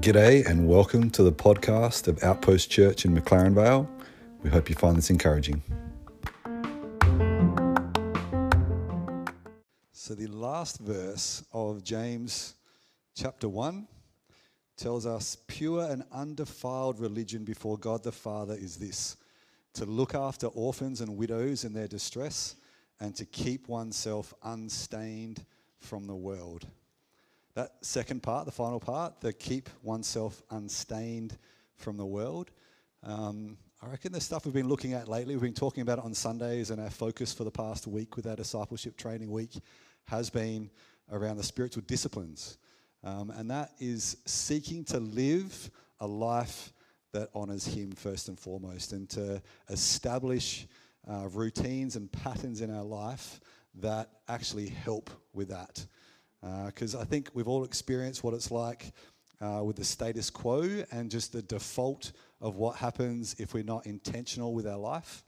G'day and welcome to the podcast of Outpost Church in McLaren Vale. We hope you find this encouraging. So, the last verse of James chapter 1 tells us pure and undefiled religion before God the Father is this to look after orphans and widows in their distress and to keep oneself unstained from the world. That second part, the final part, the keep oneself unstained from the world. Um, I reckon the stuff we've been looking at lately, we've been talking about it on Sundays, and our focus for the past week with our discipleship training week has been around the spiritual disciplines. Um, and that is seeking to live a life that honors Him first and foremost, and to establish uh, routines and patterns in our life that actually help with that. Because uh, I think we've all experienced what it's like uh, with the status quo and just the default of what happens if we're not intentional with our life.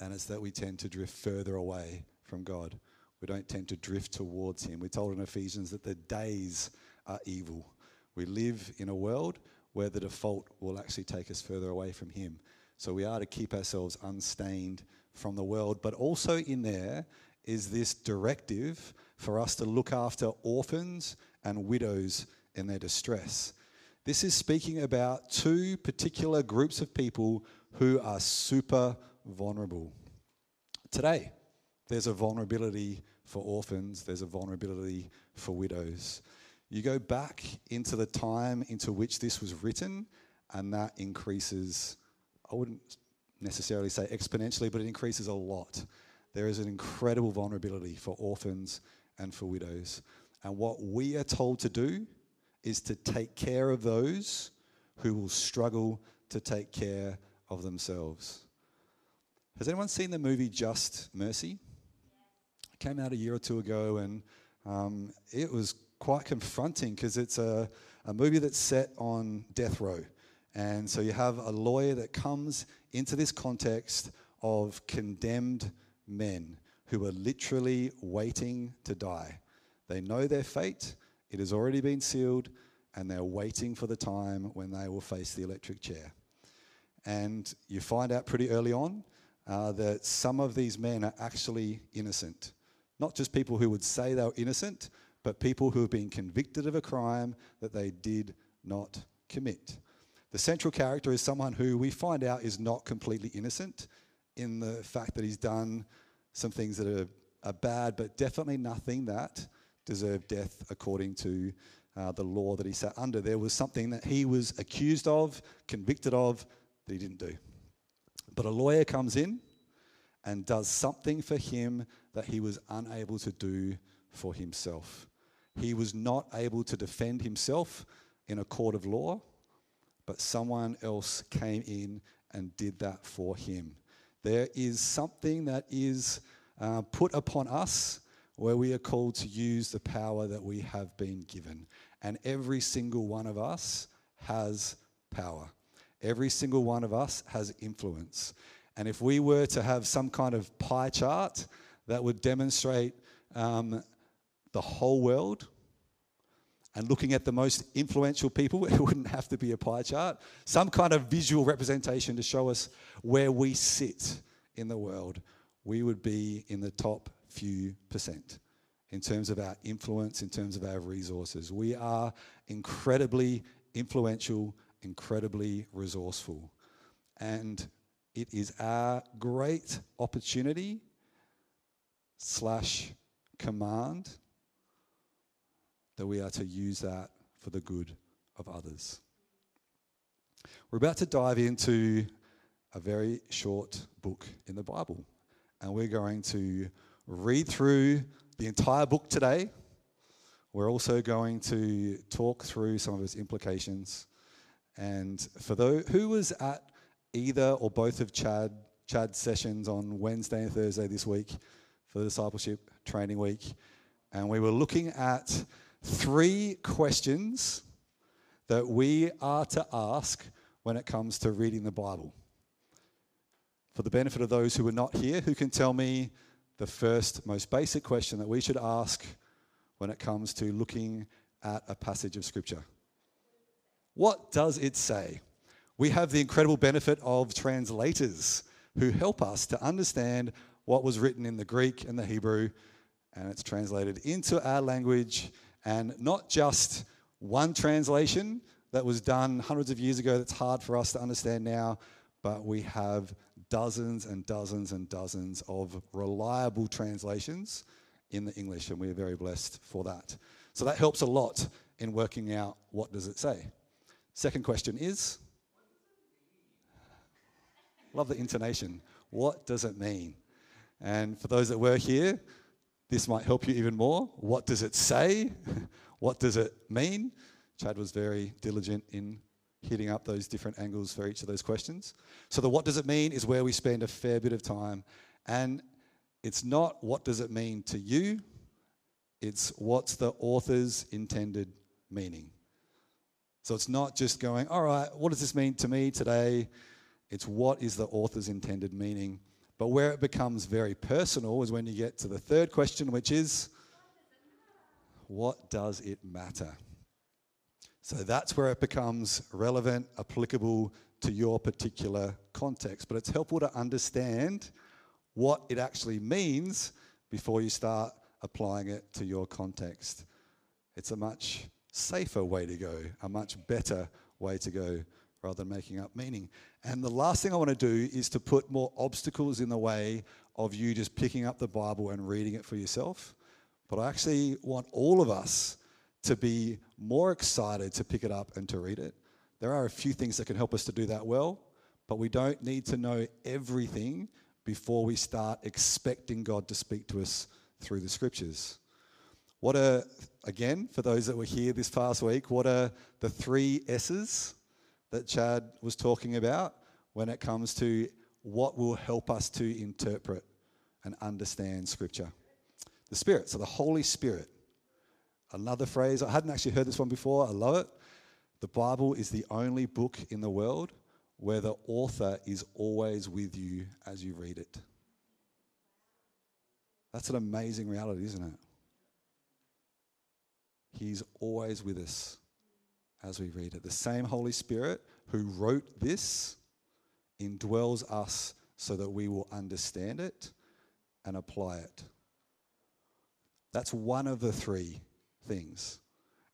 And it's that we tend to drift further away from God. We don't tend to drift towards Him. We're told in Ephesians that the days are evil. We live in a world where the default will actually take us further away from Him. So we are to keep ourselves unstained from the world. But also in there is this directive for us to look after orphans and widows in their distress. This is speaking about two particular groups of people who are super vulnerable. Today, there's a vulnerability for orphans, there's a vulnerability for widows. You go back into the time into which this was written, and that increases, I wouldn't necessarily say exponentially, but it increases a lot. There is an incredible vulnerability for orphans and for widows. And what we are told to do is to take care of those who will struggle to take care of themselves. Has anyone seen the movie Just Mercy? It came out a year or two ago, and um, it was quite confronting because it's a, a movie that's set on death row. And so you have a lawyer that comes into this context of condemned men who are literally waiting to die. They know their fate, it has already been sealed, and they're waiting for the time when they will face the electric chair. And you find out pretty early on uh, that some of these men are actually innocent. Not just people who would say they were innocent, but people who have been convicted of a crime that they did not commit. The central character is someone who we find out is not completely innocent in the fact that he's done some things that are, are bad, but definitely nothing that deserved death according to uh, the law that he sat under. There was something that he was accused of, convicted of, that he didn't do. But a lawyer comes in and does something for him that he was unable to do for himself. He was not able to defend himself in a court of law, but someone else came in and did that for him. There is something that is uh, put upon us where we are called to use the power that we have been given. And every single one of us has power. Every single one of us has influence. And if we were to have some kind of pie chart that would demonstrate um, the whole world, and looking at the most influential people, it wouldn't have to be a pie chart, some kind of visual representation to show us where we sit in the world, we would be in the top few percent in terms of our influence, in terms of our resources. We are incredibly influential, incredibly resourceful. And it is our great opportunity slash command that we are to use that for the good of others. We're about to dive into a very short book in the Bible, and we're going to read through the entire book today. We're also going to talk through some of its implications. And for those who was at either or both of Chad Chad's sessions on Wednesday and Thursday this week for the discipleship training week, and we were looking at three questions that we are to ask when it comes to reading the Bible. For the benefit of those who are not here, who can tell me the first, most basic question that we should ask when it comes to looking at a passage of Scripture. What does it say? We have the incredible benefit of translators who help us to understand what was written in the Greek and the Hebrew, and it's translated into our language, and not just one translation that was done hundreds of years ago that's hard for us to understand now, but we have dozens and dozens and dozens of reliable translations in the English, and we're very blessed for that. So that helps a lot in working out what does it say. Second question is love the intonation. What does it mean? And for those that were here, this might help you even more. What does it say? what does it mean? Chad was very diligent in hitting up those different angles for each of those questions. So, the what does it mean is where we spend a fair bit of time. And it's not what does it mean to you, it's what's the author's intended meaning. So, it's not just going, all right, what does this mean to me today? It's what is the author's intended meaning. But where it becomes very personal is when you get to the third question, which is, what does it matter? So that's where it becomes relevant, applicable to your particular context. But it's helpful to understand what it actually means before you start applying it to your context. It's a much safer way to go, a much better way to go rather than making up meaning. And the last thing I want to do is to put more obstacles in the way of you just picking up the Bible and reading it for yourself. But I actually want all of us to be more excited to pick it up and to read it. There are a few things that can help us to do that well, but we don't need to know everything before we start expecting God to speak to us through the scriptures. What are, again, for those that were here this past week, what are the three S's that Chad was talking about when it comes to what will help us to interpret and understand scripture? The Spirit, so the Holy Spirit. Another phrase, I hadn't actually heard this one before, I love it. The Bible is the only book in the world where the author is always with you as you read it. That's an amazing reality, isn't it? He's always with us as we read it. The same Holy Spirit who wrote this indwells us so that we will understand it and apply it. That's one of the three things.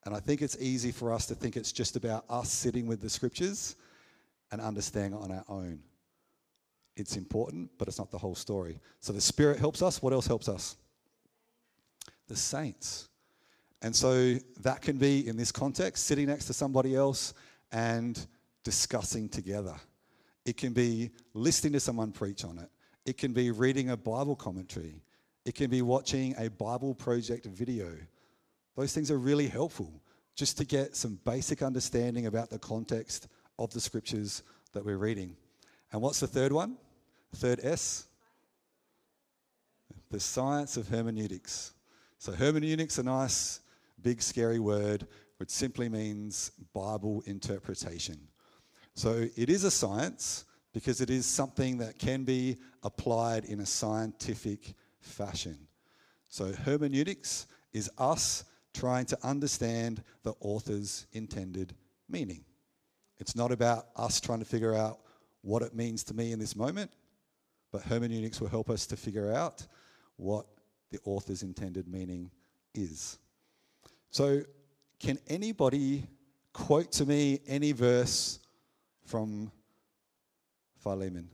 And I think it's easy for us to think it's just about us sitting with the scriptures and understanding on our own. It's important, but it's not the whole story. So the Spirit helps us. What else helps us? The saints. And so that can be in this context, sitting next to somebody else and discussing together. It can be listening to someone preach on it. It can be reading a Bible commentary. It can be watching a Bible project video those things are really helpful just to get some basic understanding about the context of the scriptures that we're reading. And what's the third one? Third S? The science of hermeneutics. So, hermeneutics, are nice, big, scary word, which simply means Bible interpretation. So, it is a science because it is something that can be applied in a scientific fashion. So, hermeneutics is us trying to understand the author's intended meaning. It's not about us trying to figure out what it means to me in this moment, but hermeneutics will help us to figure out what the author's intended meaning is. So, can anybody quote to me any verse from Philemon?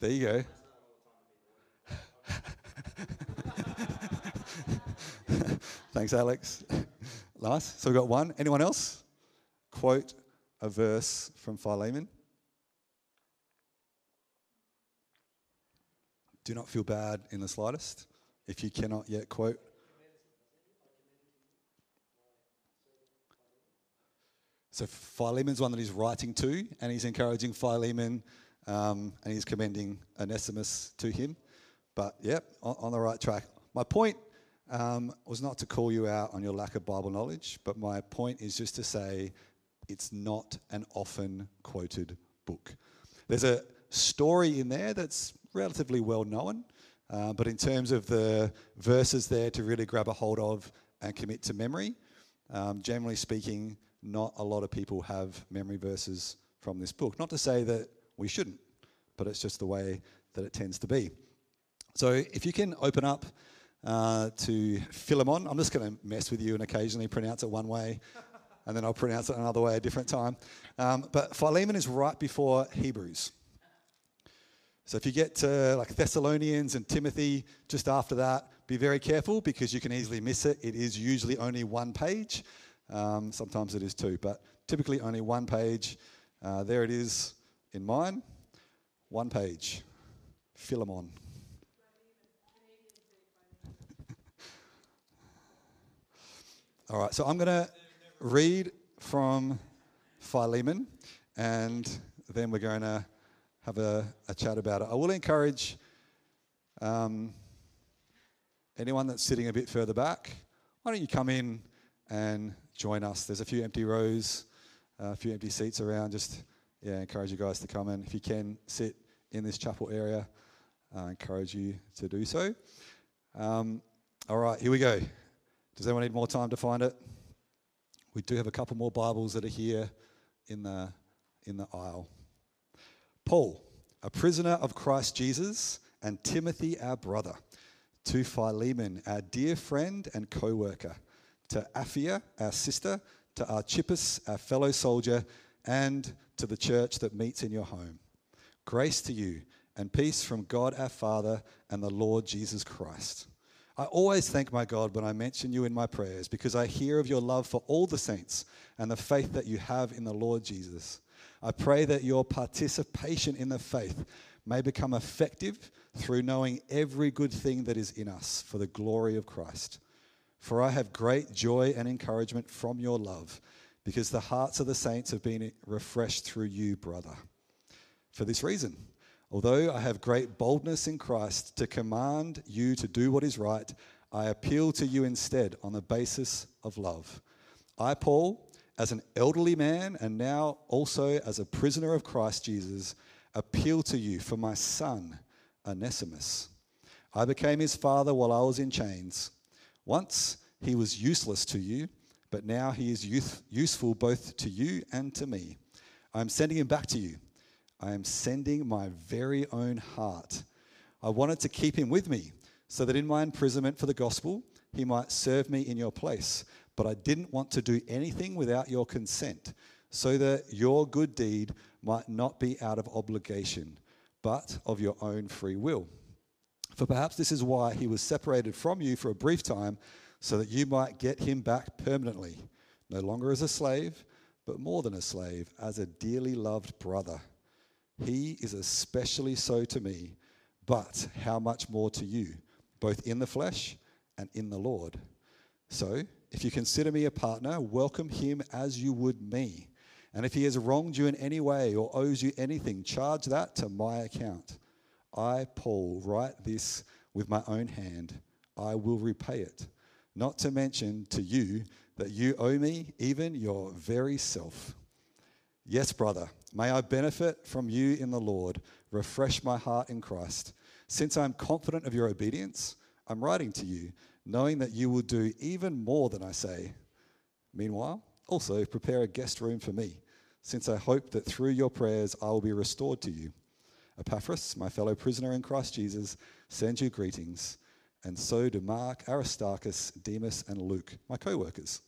There you go. Thanks, Alex. nice. So we've got one. Anyone else? Quote a verse from Philemon. Do not feel bad in the slightest if you cannot yet quote. So Philemon's one that he's writing to, and he's encouraging Philemon um, and he's commending Onesimus to him. But yep, on, on the right track. My point um, was not to call you out on your lack of Bible knowledge, but my point is just to say it's not an often quoted book. There's a story in there that's relatively well known, uh, but in terms of the verses there to really grab a hold of and commit to memory, um, generally speaking, not a lot of people have memory verses from this book. Not to say that we shouldn't, but it's just the way that it tends to be. So if you can open up uh, to Philemon, I'm just going to mess with you and occasionally pronounce it one way, and then I'll pronounce it another way a different time. Um, but Philemon is right before Hebrews. So if you get to like Thessalonians and Timothy just after that, be very careful because you can easily miss it. It is usually only one page. Um, sometimes it is two, but typically only one page. Uh, there it is in mine. One page. Philemon. All right, so I'm going to read from Philemon and then we're going to have a, a chat about it. I will encourage um, anyone that's sitting a bit further back, why don't you come in and join us? There's a few empty rows, uh, a few empty seats around. Just yeah, encourage you guys to come in. If you can sit in this chapel area, I encourage you to do so. Um, all right, here we go. Does anyone need more time to find it? We do have a couple more Bibles that are here in the in the aisle. Paul, a prisoner of Christ Jesus, and Timothy, our brother, to Philemon, our dear friend and co worker, to Apphia, our sister, to Archippus, our fellow soldier, and to the church that meets in your home. Grace to you and peace from God our Father and the Lord Jesus Christ. I always thank my God when I mention you in my prayers because I hear of your love for all the saints and the faith that you have in the Lord Jesus. I pray that your participation in the faith may become effective through knowing every good thing that is in us for the glory of Christ. For I have great joy and encouragement from your love, because the hearts of the saints have been refreshed through you, brother. For this reason, although I have great boldness in Christ to command you to do what is right, I appeal to you instead on the basis of love. I, Paul, as an elderly man and now also as a prisoner of Christ Jesus, appeal to you for my son, Onesimus. I became his father while I was in chains. Once he was useless to you, but now he is youth, useful both to you and to me. I am sending him back to you. I am sending my very own heart. I wanted to keep him with me so that in my imprisonment for the gospel, he might serve me in your place but I didn't want to do anything without your consent, so that your good deed might not be out of obligation, but of your own free will. For perhaps this is why he was separated from you for a brief time, so that you might get him back permanently, no longer as a slave, but more than a slave, as a dearly loved brother. He is especially so to me, but how much more to you, both in the flesh and in the Lord. So, if you consider me a partner, welcome him as you would me. And if he has wronged you in any way or owes you anything, charge that to my account. I, Paul, write this with my own hand. I will repay it. Not to mention to you that you owe me even your very self. Yes, brother, may I benefit from you in the Lord. Refresh my heart in Christ. Since I'm confident of your obedience, I'm writing to you knowing that you will do even more than I say. Meanwhile, also prepare a guest room for me, since I hope that through your prayers I will be restored to you. Epaphras, my fellow prisoner in Christ Jesus, sends you greetings, and so do Mark, Aristarchus, Demas, and Luke, my co workers.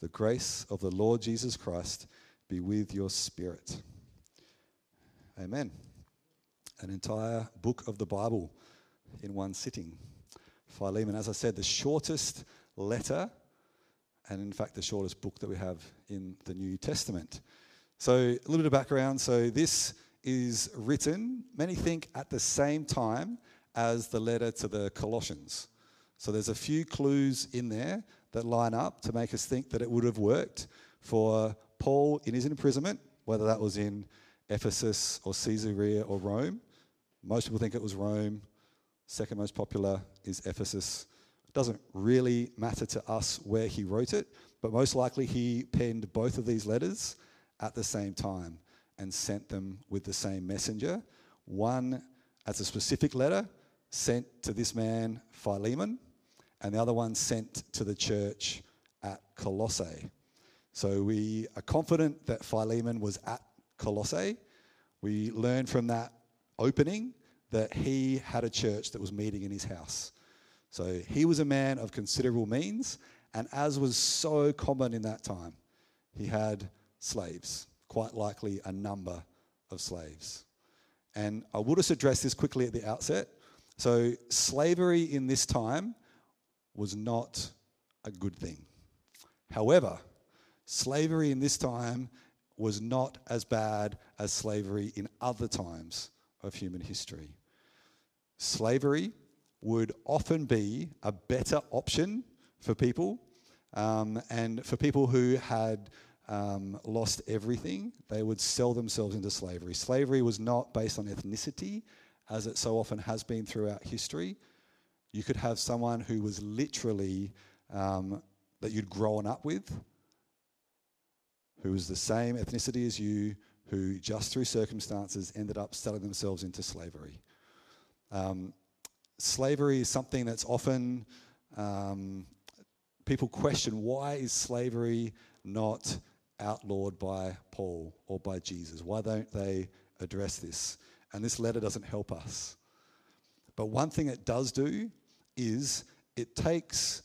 The grace of the Lord Jesus Christ be with your spirit. Amen. An entire book of the Bible in one sitting. Philemon. As I said, the shortest letter, and in fact, the shortest book that we have in the New Testament. So, a little bit of background. So, this is written, many think, at the same time as the letter to the Colossians. So, there's a few clues in there that line up to make us think that it would have worked for Paul in his imprisonment, whether that was in Ephesus or Caesarea or Rome. Most people think it was Rome. Second most popular is Ephesus. It Doesn't really matter to us where he wrote it, but most likely he penned both of these letters at the same time and sent them with the same messenger. One as a specific letter sent to this man, Philemon, and the other one sent to the church at Colossae. So we are confident that Philemon was at Colossae. We learn from that opening that he had a church that was meeting in his house. So he was a man of considerable means, and as was so common in that time, he had slaves, quite likely a number of slaves. And I will just address this quickly at the outset. So, slavery in this time was not a good thing. However, slavery in this time was not as bad as slavery in other times of human history. Slavery would often be a better option for people, um, and for people who had um, lost everything, they would sell themselves into slavery. Slavery was not based on ethnicity, as it so often has been throughout history. You could have someone who was literally um, that you'd grown up with, who was the same ethnicity as you, who just through circumstances ended up selling themselves into slavery. Um, slavery is something that's often um, people question why is slavery not outlawed by Paul or by Jesus? Why don't they address this? And this letter doesn't help us. But one thing it does do is it takes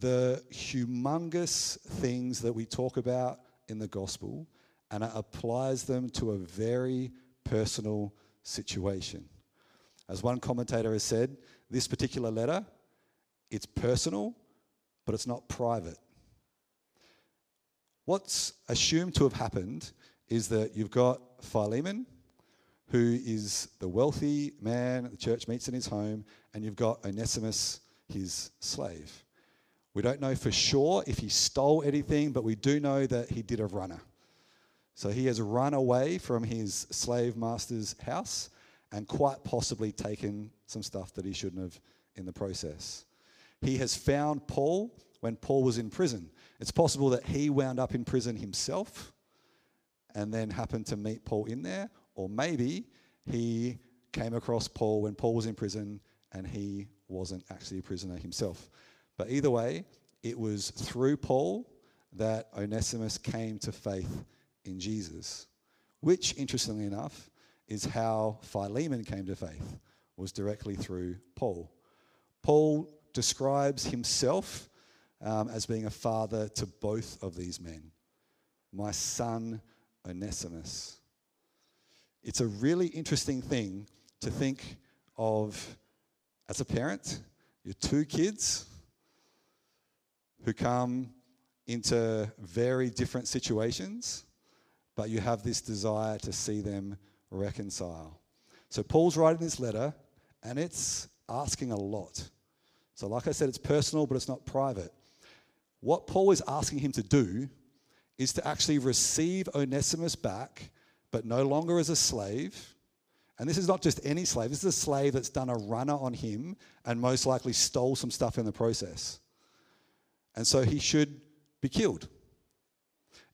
the humongous things that we talk about in the gospel and it applies them to a very personal situation. As one commentator has said, this particular letter, it's personal, but it's not private. What's assumed to have happened is that you've got Philemon, who is the wealthy man the church meets in his home, and you've got Onesimus, his slave. We don't know for sure if he stole anything, but we do know that he did a runner. So he has run away from his slave master's house and quite possibly taken some stuff that he shouldn't have in the process. He has found Paul when Paul was in prison. It's possible that he wound up in prison himself and then happened to meet Paul in there, or maybe he came across Paul when Paul was in prison and he wasn't actually a prisoner himself. But either way, it was through Paul that Onesimus came to faith in Jesus, which, interestingly enough, is how Philemon came to faith, was directly through Paul. Paul describes himself um, as being a father to both of these men. My son, Onesimus. It's a really interesting thing to think of as a parent, your two kids who come into very different situations, but you have this desire to see them reconcile. So Paul's writing this letter, and it's asking a lot. So, like I said, it's personal, but it's not private. What Paul is asking him to do is to actually receive Onesimus back, but no longer as a slave. And this is not just any slave, this is a slave that's done a runner on him and most likely stole some stuff in the process. And so he should be killed.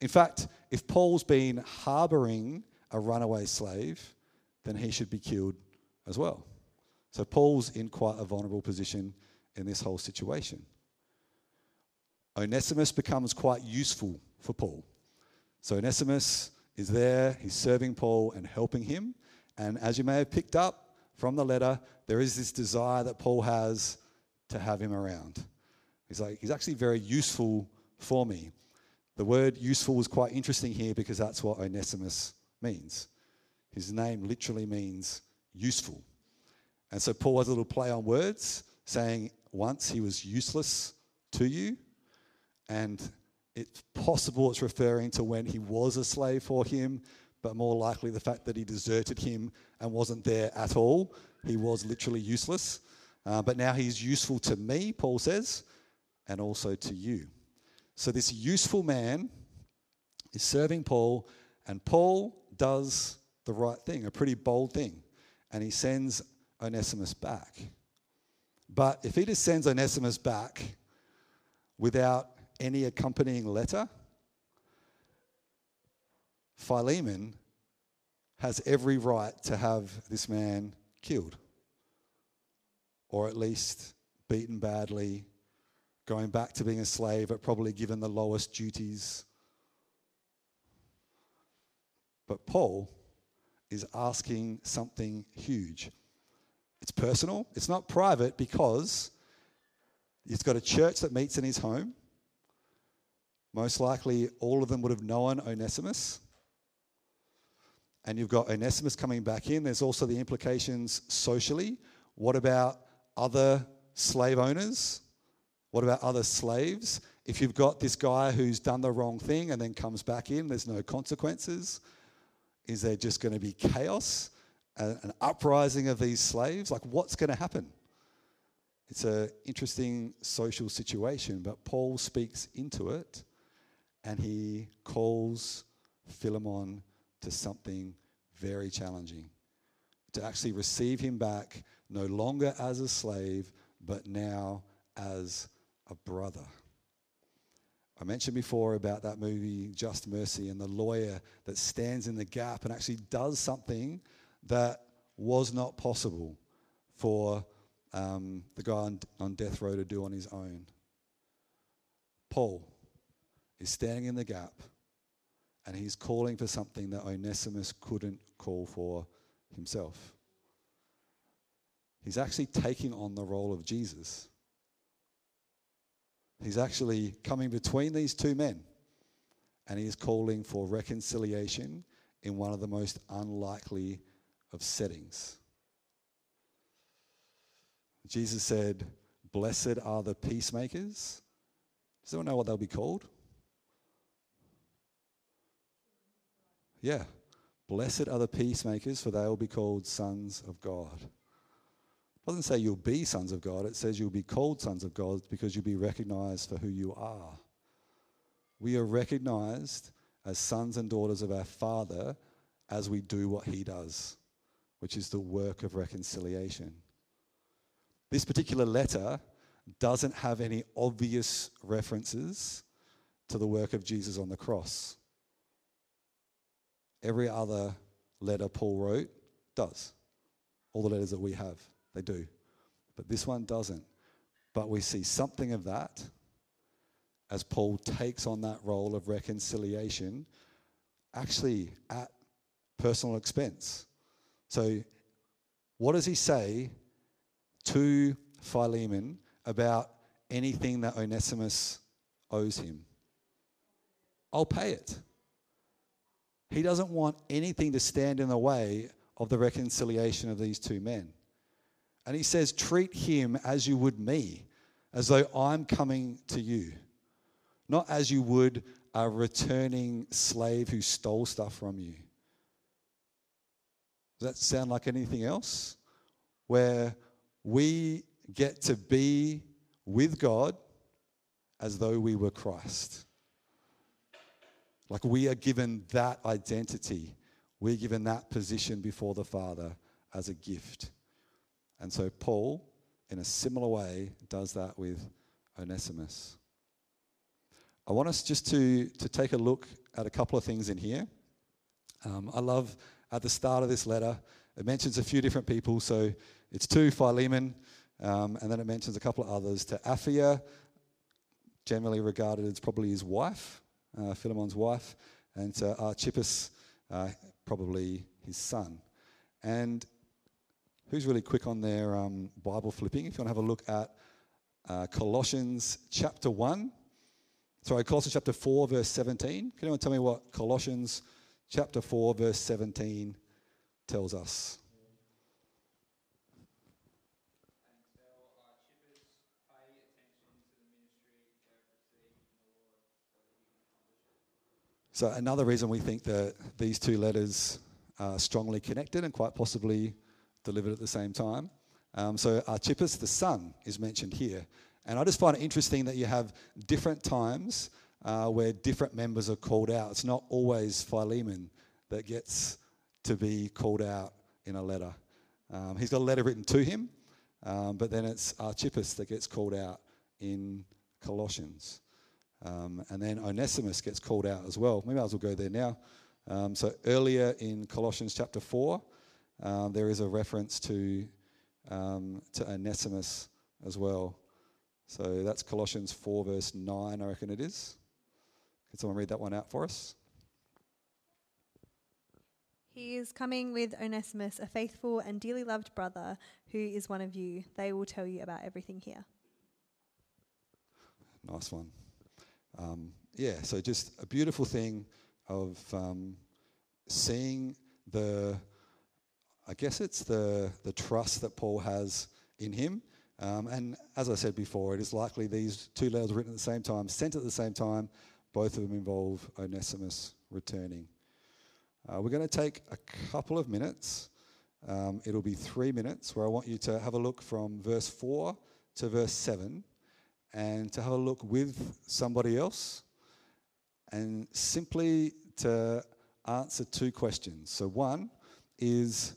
In fact, if Paul's been harboring a runaway slave, then he should be killed as well. So Paul's in quite a vulnerable position in this whole situation. Onesimus becomes quite useful for Paul. So Onesimus is there, he's serving Paul and helping him. And as you may have picked up from the letter, there is this desire that Paul has to have him around. He's like, he's actually very useful for me. The word useful was quite interesting here because that's what Onesimus means. His name literally means useful. And so Paul has a little play on words, saying, once he was useless to you, and it's possible it's referring to when he was a slave for him, but more likely the fact that he deserted him and wasn't there at all. He was literally useless. Uh, but now he's useful to me, Paul says, and also to you. So this useful man is serving Paul, and Paul does the right thing, a pretty bold thing, and he sends Onesimus back. But if he just sends Onesimus back without any accompanying letter, Philemon has every right to have this man killed, or at least beaten badly, going back to being a slave, but probably given the lowest duties. But Paul is asking something huge. It's personal, it's not private because he's got a church that meets in his home. Most likely, all of them would have known Onesimus. And you've got Onesimus coming back in. There's also the implications socially. What about other slave owners? What about other slaves? If you've got this guy who's done the wrong thing and then comes back in, there's no consequences. Is there just going to be chaos, an uprising of these slaves? Like, what's going to happen? It's an interesting social situation, but Paul speaks into it and he calls Philemon to something very challenging to actually receive him back no longer as a slave, but now as a brother. I mentioned before about that movie, Just Mercy, and the lawyer that stands in the gap and actually does something that was not possible for um, the guy on, on death row to do on his own. Paul is standing in the gap and he's calling for something that Onesimus couldn't call for himself. He's actually taking on the role of Jesus. He's actually coming between these two men and he is calling for reconciliation in one of the most unlikely of settings. Jesus said, Blessed are the peacemakers. Does anyone know what they'll be called? Yeah. Blessed are the peacemakers, for they will be called sons of God. It doesn't say you'll be sons of God, it says you'll be called sons of God because you'll be recognized for who you are. We are recognized as sons and daughters of our Father as we do what He does, which is the work of reconciliation. This particular letter doesn't have any obvious references to the work of Jesus on the cross. Every other letter Paul wrote does. All the letters that we have, they do. But this one doesn't. But we see something of that as Paul takes on that role of reconciliation, actually at personal expense. So, what does he say to Philemon about anything that Onesimus owes him? I'll pay it. He doesn't want anything to stand in the way of the reconciliation of these two men. And he says, Treat him as you would me, as though I'm coming to you, not as you would a returning slave who stole stuff from you. Does that sound like anything else? Where we get to be with God as though we were Christ. Like we are given that identity. We're given that position before the Father as a gift. And so Paul, in a similar way, does that with Onesimus. I want us just to, to take a look at a couple of things in here. Um, I love at the start of this letter, it mentions a few different people. So it's to Philemon, um, and then it mentions a couple of others to Apphia, generally regarded as probably his wife uh, Philemon's wife, and to Archippus, uh, probably his son. And who's really quick on their um, Bible flipping? If you want to have a look at uh, Colossians chapter 1, sorry, Colossians chapter 4, verse 17. Can anyone tell me what Colossians chapter 4, verse 17 tells us? So, another reason we think that these two letters are strongly connected and quite possibly delivered at the same time. Um, so, Archippus, the son, is mentioned here. And I just find it interesting that you have different times uh, where different members are called out. It's not always Philemon that gets to be called out in a letter. Um, he's got a letter written to him, Um, but then it's Archippus that gets called out in Colossians. Um, and then Onesimus gets called out as well. Maybe I will go there now. Um, so earlier in Colossians chapter 4, um, there is a reference to, um, to Onesimus as well. So that's Colossians 4, verse 9, I reckon it is. Can someone read that one out for us? He is coming with Onesimus, a faithful and dearly loved brother who is one of you. They will tell you about everything here. Nice one. Um, yeah, so just a beautiful thing of um, seeing the, I guess it's the, the trust that Paul has in him. Um, and as I said before, it is likely these two letters written at the same time, sent at the same time, both of them involve Onesimus returning. Uh, we're going to take a couple of minutes. Um, it'll be three minutes where I want you to have a look from verse 4 to verse 7 and to have a look with somebody else and simply to answer two questions. So, one is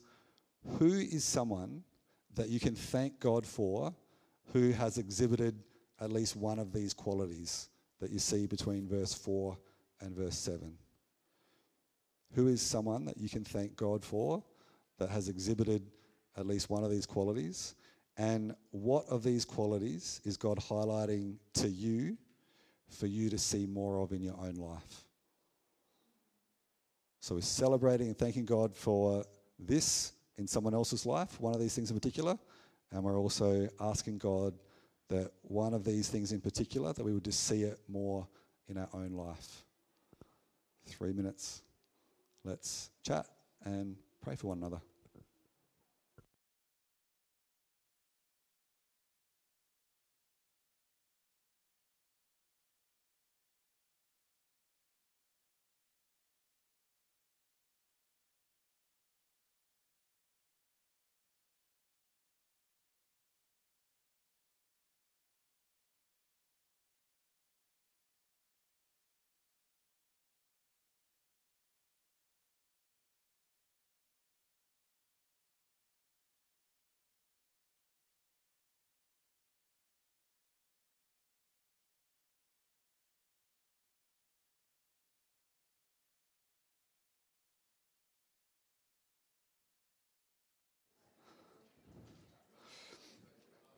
who is someone that you can thank God for who has exhibited at least one of these qualities that you see between verse 4 and verse 7? Who is someone that you can thank God for that has exhibited at least one of these qualities? And what of these qualities is God highlighting to you for you to see more of in your own life? So we're celebrating and thanking God for this in someone else's life, one of these things in particular. And we're also asking God that one of these things in particular, that we would just see it more in our own life. Three minutes. Let's chat and pray for one another.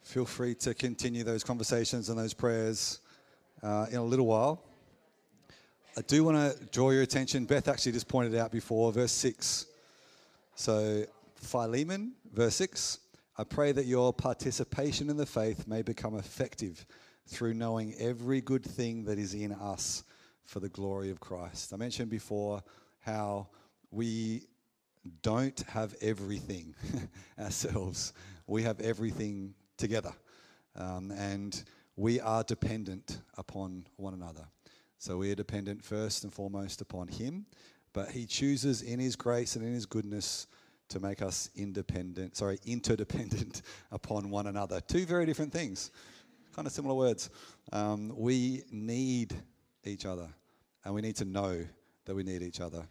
Feel free to continue those conversations and those prayers uh, in a little while. I do want to draw your attention. Beth actually just pointed out before, verse 6. So, Philemon, verse 6. I pray that your participation in the faith may become effective through knowing every good thing that is in us for the glory of Christ. I mentioned before how we don't have everything ourselves. We have everything together. Um, and we are dependent upon one another. So we are dependent first and foremost upon Him, but He chooses in His grace and in His goodness to make us independent, sorry, interdependent upon one another. Two very different things, kind of similar words. Um, we need each other, and we need to know that we need each other.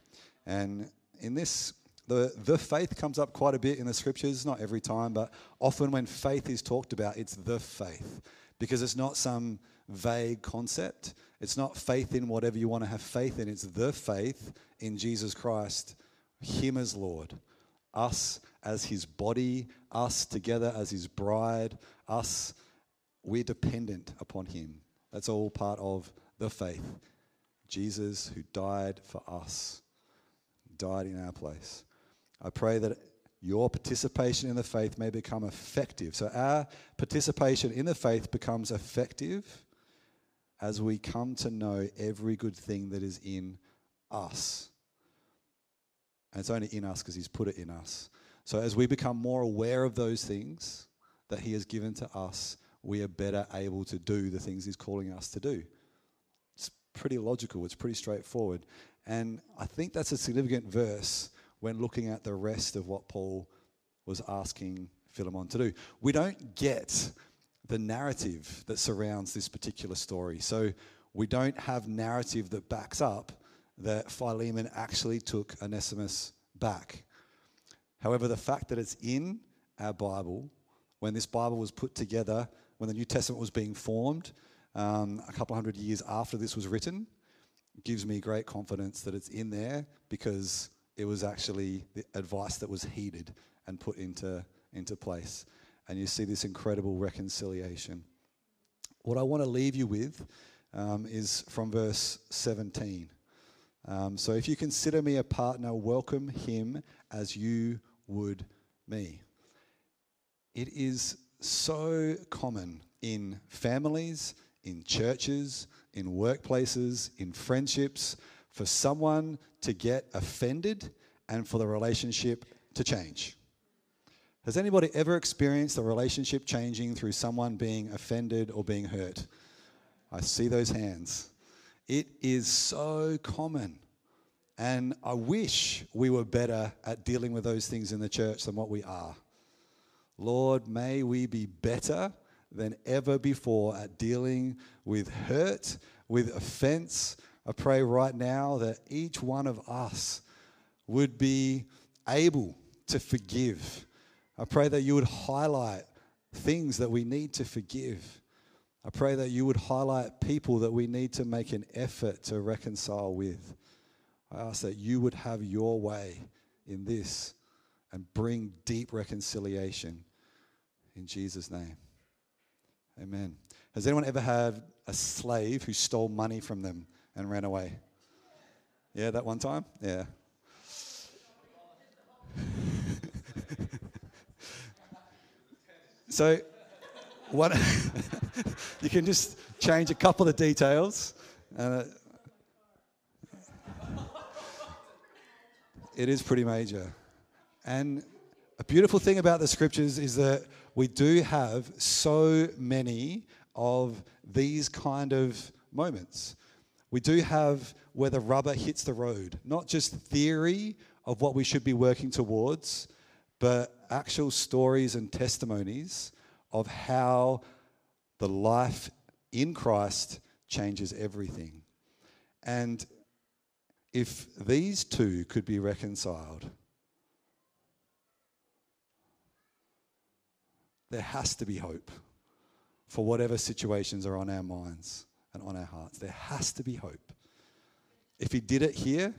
And in this the, the faith comes up quite a bit in the scriptures, not every time, but often when faith is talked about, it's the faith because it's not some vague concept. It's not faith in whatever you want to have faith in, it's the faith in Jesus Christ, Him as Lord, us as His body, us together as His bride, us, we're dependent upon Him. That's all part of the faith. Jesus, who died for us, died in our place. I pray that your participation in the faith may become effective. So, our participation in the faith becomes effective as we come to know every good thing that is in us. And it's only in us because He's put it in us. So, as we become more aware of those things that He has given to us, we are better able to do the things He's calling us to do. It's pretty logical, it's pretty straightforward. And I think that's a significant verse when looking at the rest of what Paul was asking Philemon to do. We don't get the narrative that surrounds this particular story. So we don't have narrative that backs up that Philemon actually took Onesimus back. However, the fact that it's in our Bible when this Bible was put together, when the New Testament was being formed, um, a couple hundred years after this was written, gives me great confidence that it's in there because it was actually the advice that was heeded and put into, into place. And you see this incredible reconciliation. What I want to leave you with um, is from verse 17. Um, so if you consider me a partner, welcome him as you would me. It is so common in families, in churches, in workplaces, in friendships, for someone to get offended and for the relationship to change. Has anybody ever experienced a relationship changing through someone being offended or being hurt? I see those hands. It is so common. And I wish we were better at dealing with those things in the church than what we are. Lord, may we be better than ever before at dealing with hurt, with offense. I pray right now that each one of us would be able to forgive I pray that you would highlight things that we need to forgive. I pray that you would highlight people that we need to make an effort to reconcile with. I ask that you would have your way in this and bring deep reconciliation in Jesus' name. Amen. Has anyone ever had a slave who stole money from them and ran away? Yeah, that one time? Yeah. So, what you can just change a couple of details. Uh, it is pretty major. And a beautiful thing about the scriptures is that we do have so many of these kind of moments. We do have where the rubber hits the road, not just theory of what we should be working towards, but actual stories and testimonies of how the life in Christ changes everything. And if these two could be reconciled, there has to be hope for whatever situations are on our minds and on our hearts. There has to be hope. If he did it here,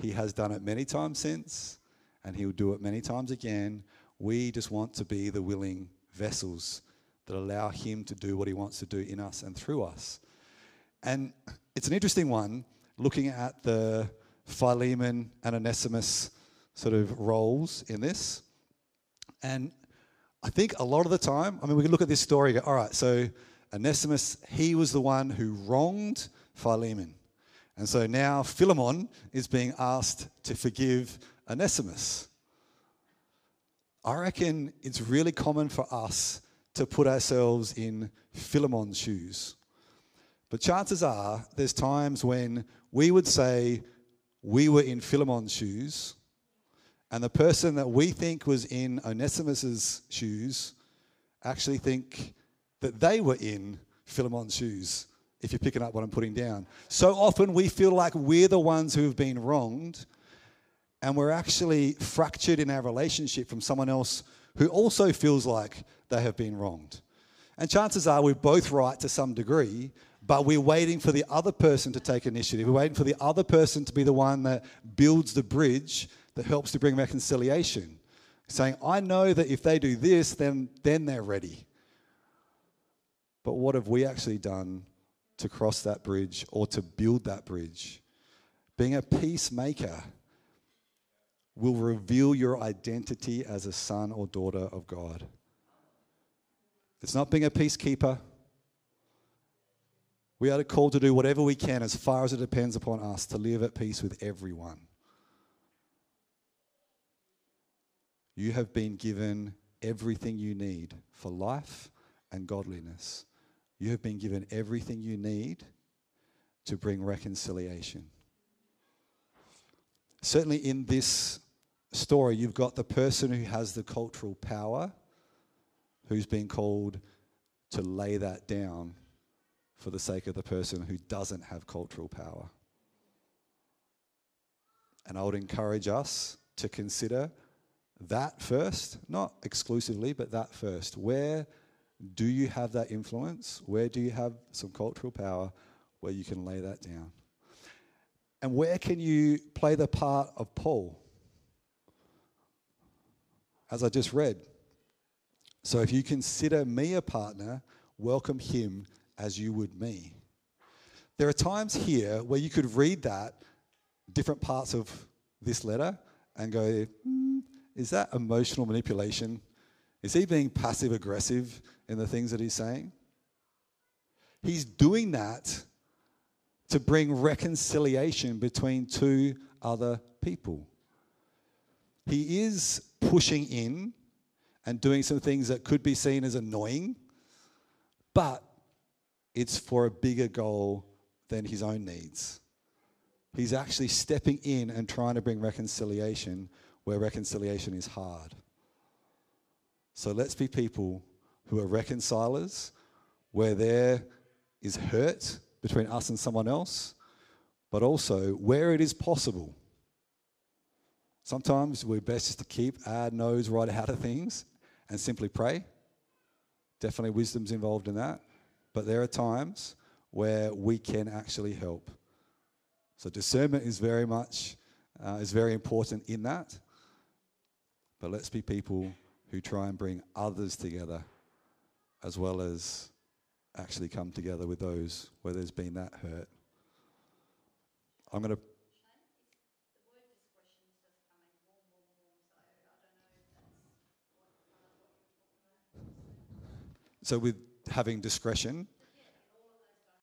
he has done it many times since and He'll do it many times again. We just want to be the willing vessels that allow Him to do what He wants to do in us and through us. And it's an interesting one looking at the Philemon and Onesimus sort of roles in this. And I think a lot of the time, I mean, we can look at this story go, all right, so Onesimus, he was the one who wronged Philemon. And so now Philemon is being asked to forgive Onesimus. I reckon it's really common for us to put ourselves in Philemon's shoes. But chances are there's times when we would say we were in Philemon's shoes, and the person that we think was in Onesimus's shoes actually think that they were in Philemon's shoes, if you're picking up what I'm putting down. So often we feel like we're the ones who have been wronged and we're actually fractured in our relationship from someone else who also feels like they have been wronged. And chances are we're both right to some degree, but we're waiting for the other person to take initiative. We're waiting for the other person to be the one that builds the bridge that helps to bring reconciliation. Saying, I know that if they do this, then, then they're ready. But what have we actually done to cross that bridge or to build that bridge? Being a peacemaker will reveal your identity as a son or daughter of God. It's not being a peacekeeper. We are called to do whatever we can as far as it depends upon us to live at peace with everyone. You have been given everything you need for life and godliness. You have been given everything you need to bring reconciliation. Certainly, in this story, you've got the person who has the cultural power who's been called to lay that down for the sake of the person who doesn't have cultural power. And I would encourage us to consider that first, not exclusively, but that first. Where do you have that influence? Where do you have some cultural power where you can lay that down? And where can you play the part of Paul? As I just read. So if you consider me a partner, welcome him as you would me. There are times here where you could read that, different parts of this letter, and go, hmm, is that emotional manipulation? Is he being passive aggressive in the things that he's saying? He's doing that to bring reconciliation between two other people. He is pushing in and doing some things that could be seen as annoying, but it's for a bigger goal than his own needs. He's actually stepping in and trying to bring reconciliation where reconciliation is hard. So let's be people who are reconcilers, where there is hurt between us and someone else, but also where it is possible. Sometimes we're best just to keep our nose right out of things and simply pray. Definitely wisdom's involved in that. But there are times where we can actually help. So discernment is very much uh, is very important in that. But let's be people who try and bring others together as well as actually come together with those where there's been that hurt. I'm going to. So, with having discretion,